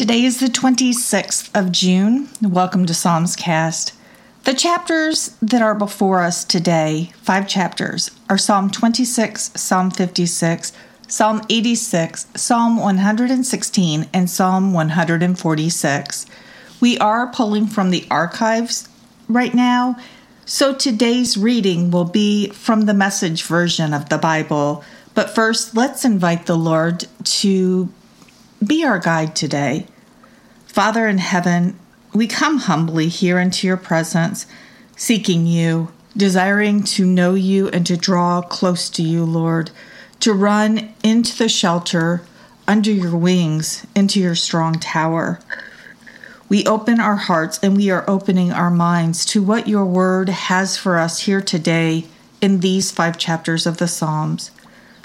Today is the 26th of June. Welcome to Psalms Cast. The chapters that are before us today, five chapters, are Psalm 26, Psalm 56, Psalm 86, Psalm 116, and Psalm 146. We are pulling from the archives right now, so today's reading will be from the message version of the Bible. But first, let's invite the Lord to be our guide today. Father in heaven, we come humbly here into your presence, seeking you, desiring to know you and to draw close to you, Lord, to run into the shelter under your wings, into your strong tower. We open our hearts and we are opening our minds to what your word has for us here today in these five chapters of the Psalms.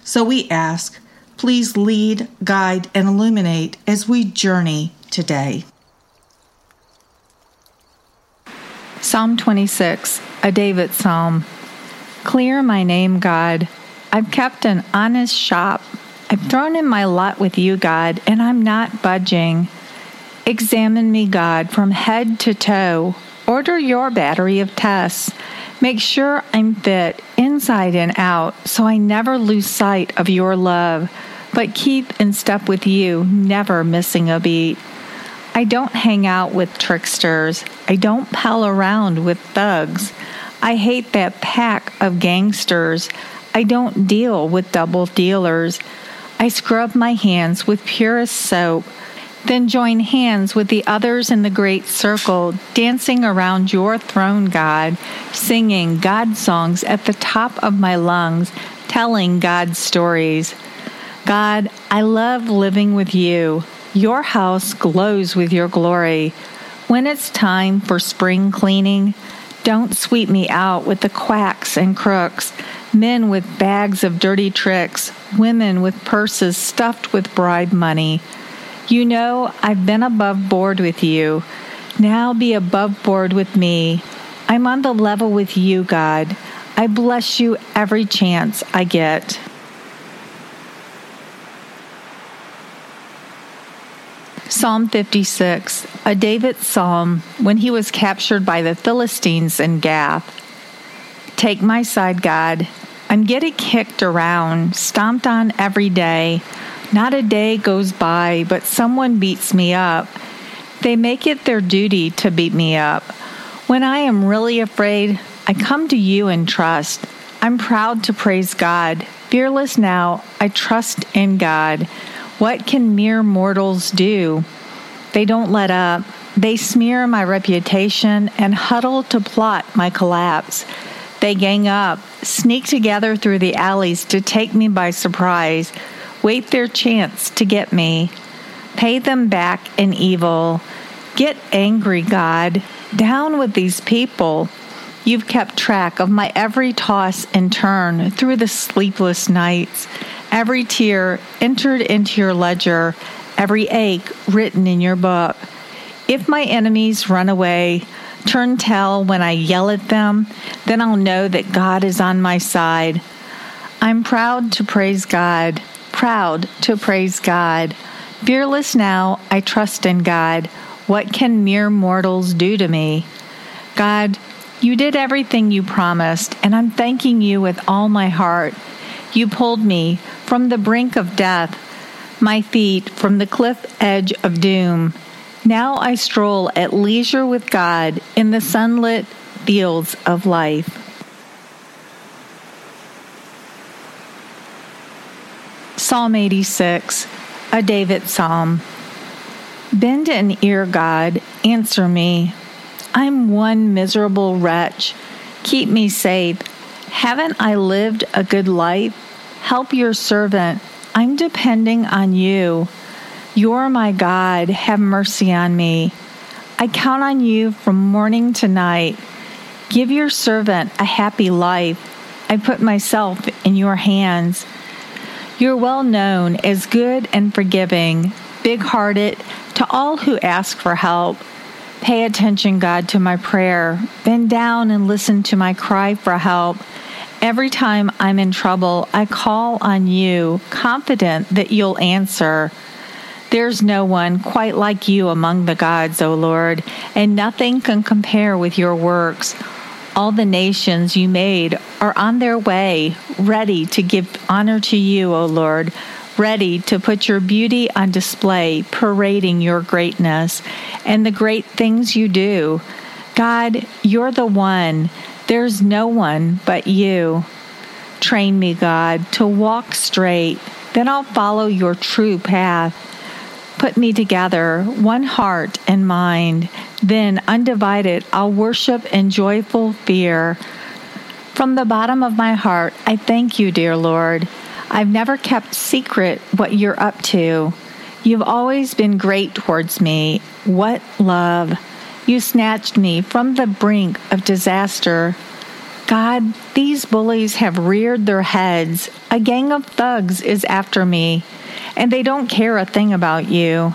So we ask, Please lead, guide, and illuminate as we journey today. Psalm 26, a David psalm. Clear my name, God. I've kept an honest shop. I've thrown in my lot with you, God, and I'm not budging. Examine me, God, from head to toe. Order your battery of tests. Make sure I'm fit inside and out so I never lose sight of your love, but keep in step with you, never missing a beat. I don't hang out with tricksters. I don't pal around with thugs. I hate that pack of gangsters. I don't deal with double dealers. I scrub my hands with purest soap then join hands with the others in the great circle, dancing around your throne, God, singing God songs at the top of my lungs, telling God stories. God, I love living with you. Your house glows with your glory. When it's time for spring cleaning, don't sweep me out with the quacks and crooks, men with bags of dirty tricks, women with purses stuffed with bribe money. You know, I've been above board with you. Now be above board with me. I'm on the level with you, God. I bless you every chance I get. Psalm 56, a David psalm when he was captured by the Philistines in Gath. Take my side, God. I'm getting kicked around, stomped on every day. Not a day goes by, but someone beats me up. They make it their duty to beat me up. When I am really afraid, I come to you and trust. I'm proud to praise God. Fearless now, I trust in God. What can mere mortals do? They don't let up. They smear my reputation and huddle to plot my collapse. They gang up, sneak together through the alleys to take me by surprise wait their chance to get me. Pay them back in evil. Get angry, God. Down with these people. You've kept track of my every toss and turn through the sleepless nights, every tear entered into your ledger, every ache written in your book. If my enemies run away, turn tail when I yell at them, then I'll know that God is on my side. I'm proud to praise God proud to praise God. Fearless now, I trust in God. What can mere mortals do to me? God, you did everything you promised, and I'm thanking you with all my heart. You pulled me from the brink of death, my feet from the cliff edge of doom. Now I stroll at leisure with God in the sunlit fields of life. Psalm 86, a David psalm. Bend an ear, God, answer me. I'm one miserable wretch. Keep me safe. Haven't I lived a good life? Help your servant. I'm depending on you. You're my God. Have mercy on me. I count on you from morning to night. Give your servant a happy life. I put myself in your hands. You're well known as good and forgiving, big hearted to all who ask for help. Pay attention, God, to my prayer. Bend down and listen to my cry for help. Every time I'm in trouble, I call on you, confident that you'll answer. There's no one quite like you among the gods, O Lord, and nothing can compare with your works. All the nations you made are on their way, ready to give honor to you, O Lord, ready to put your beauty on display, parading your greatness and the great things you do. God, you're the one. There's no one but you. Train me, God, to walk straight. Then I'll follow your true path. Put me together, one heart and mind. Then, undivided, I'll worship in joyful fear. From the bottom of my heart, I thank you, dear Lord. I've never kept secret what you're up to. You've always been great towards me. What love! You snatched me from the brink of disaster. God, these bullies have reared their heads. A gang of thugs is after me, and they don't care a thing about you.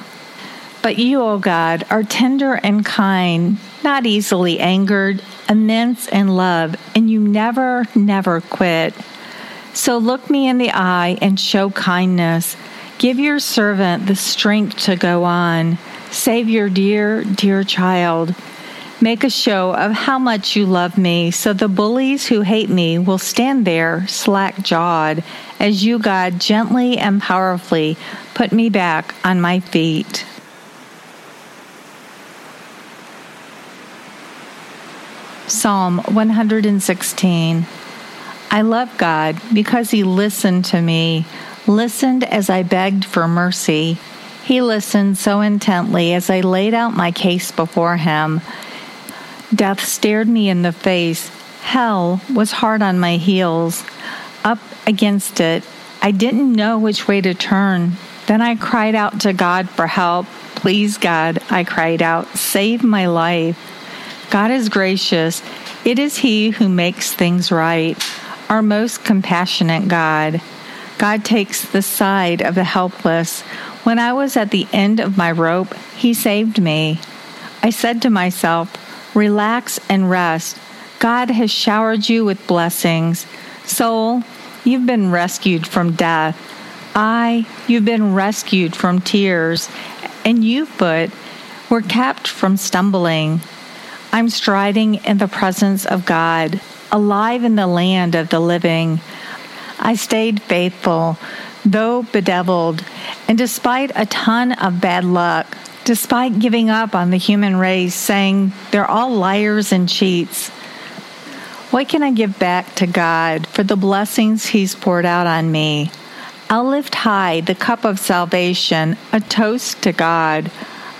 But you, O oh God, are tender and kind, not easily angered, immense in love, and you never, never quit. So look me in the eye and show kindness. Give your servant the strength to go on. Save your dear, dear child. Make a show of how much you love me, so the bullies who hate me will stand there slack jawed as you, God, gently and powerfully put me back on my feet. Psalm 116 I love God because He listened to me, listened as I begged for mercy. He listened so intently as I laid out my case before Him. Death stared me in the face. Hell was hard on my heels. Up against it, I didn't know which way to turn. Then I cried out to God for help. Please, God, I cried out, save my life. God is gracious. It is He who makes things right our most compassionate God. God takes the side of the helpless. When I was at the end of my rope, He saved me. I said to myself, Relax and rest. God has showered you with blessings. Soul, you've been rescued from death. I, you've been rescued from tears. And you, foot, were kept from stumbling. I'm striding in the presence of God alive in the land of the living. I stayed faithful, though bedeviled, and despite a ton of bad luck, despite giving up on the human race, saying they're all liars and cheats. What can I give back to God for the blessings He's poured out on me? I'll lift high the cup of salvation, a toast to God.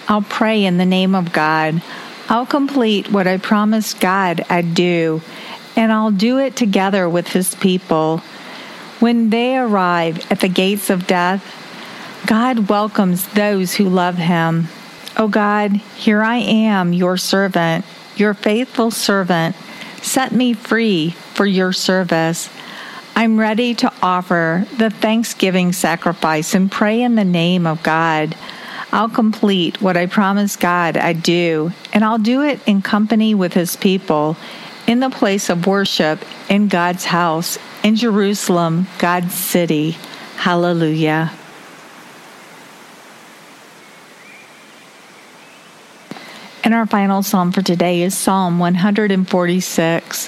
I'll pray in the name of God. I'll complete what I promised God I'd do and I'll do it together with his people. When they arrive at the gates of death, God welcomes those who love him. O oh God, here I am, your servant, your faithful servant. Set me free for your service. I'm ready to offer the thanksgiving sacrifice and pray in the name of God. I'll complete what I promised God I'd do, and I'll do it in company with His people in the place of worship in God's house in Jerusalem, God's city. Hallelujah. And our final psalm for today is Psalm 146.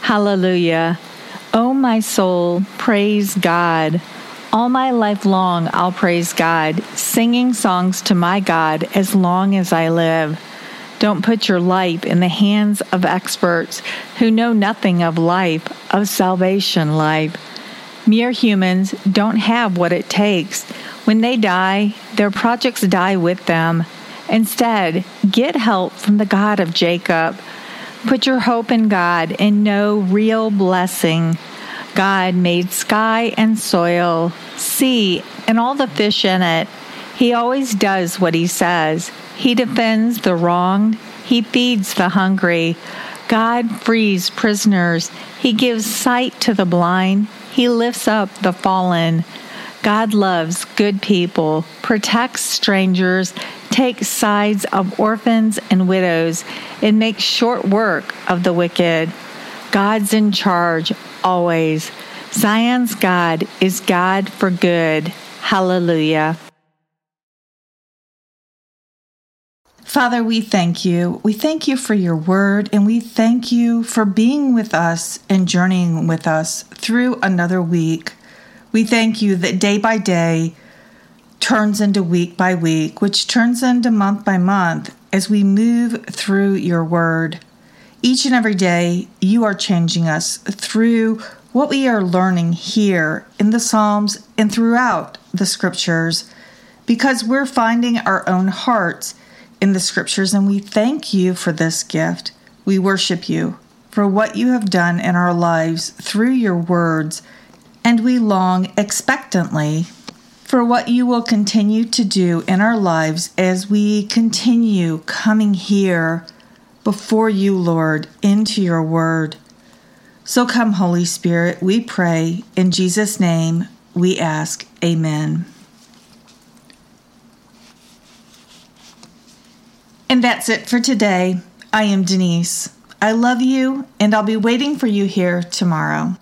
Hallelujah. O oh, my soul, praise God. All my life long I'll praise God, singing songs to my God as long as I live. Don't put your life in the hands of experts who know nothing of life, of salvation life. Mere humans don't have what it takes. When they die, their projects die with them. Instead, get help from the God of Jacob. Put your hope in God and know real blessing. God made sky and soil, sea, and all the fish in it. He always does what he says. He defends the wronged, He feeds the hungry. God frees prisoners. He gives sight to the blind. He lifts up the fallen. God loves good people, protects strangers, take sides of orphans and widows and make short work of the wicked. God's in charge always. Zion's God is God for good. Hallelujah. Father, we thank you. We thank you for your word, and we thank you for being with us and journeying with us through another week. We thank you that day by day, turns into week by week, which turns into month by month as we move through your word. Each and every day, you are changing us through what we are learning here in the Psalms and throughout the scriptures because we're finding our own hearts in the scriptures, and we thank you for this gift. We worship you for what you have done in our lives through your words, and we long expectantly for what you will continue to do in our lives as we continue coming here before you, Lord, into your word. So come, Holy Spirit, we pray. In Jesus' name, we ask, Amen. And that's it for today. I am Denise. I love you, and I'll be waiting for you here tomorrow.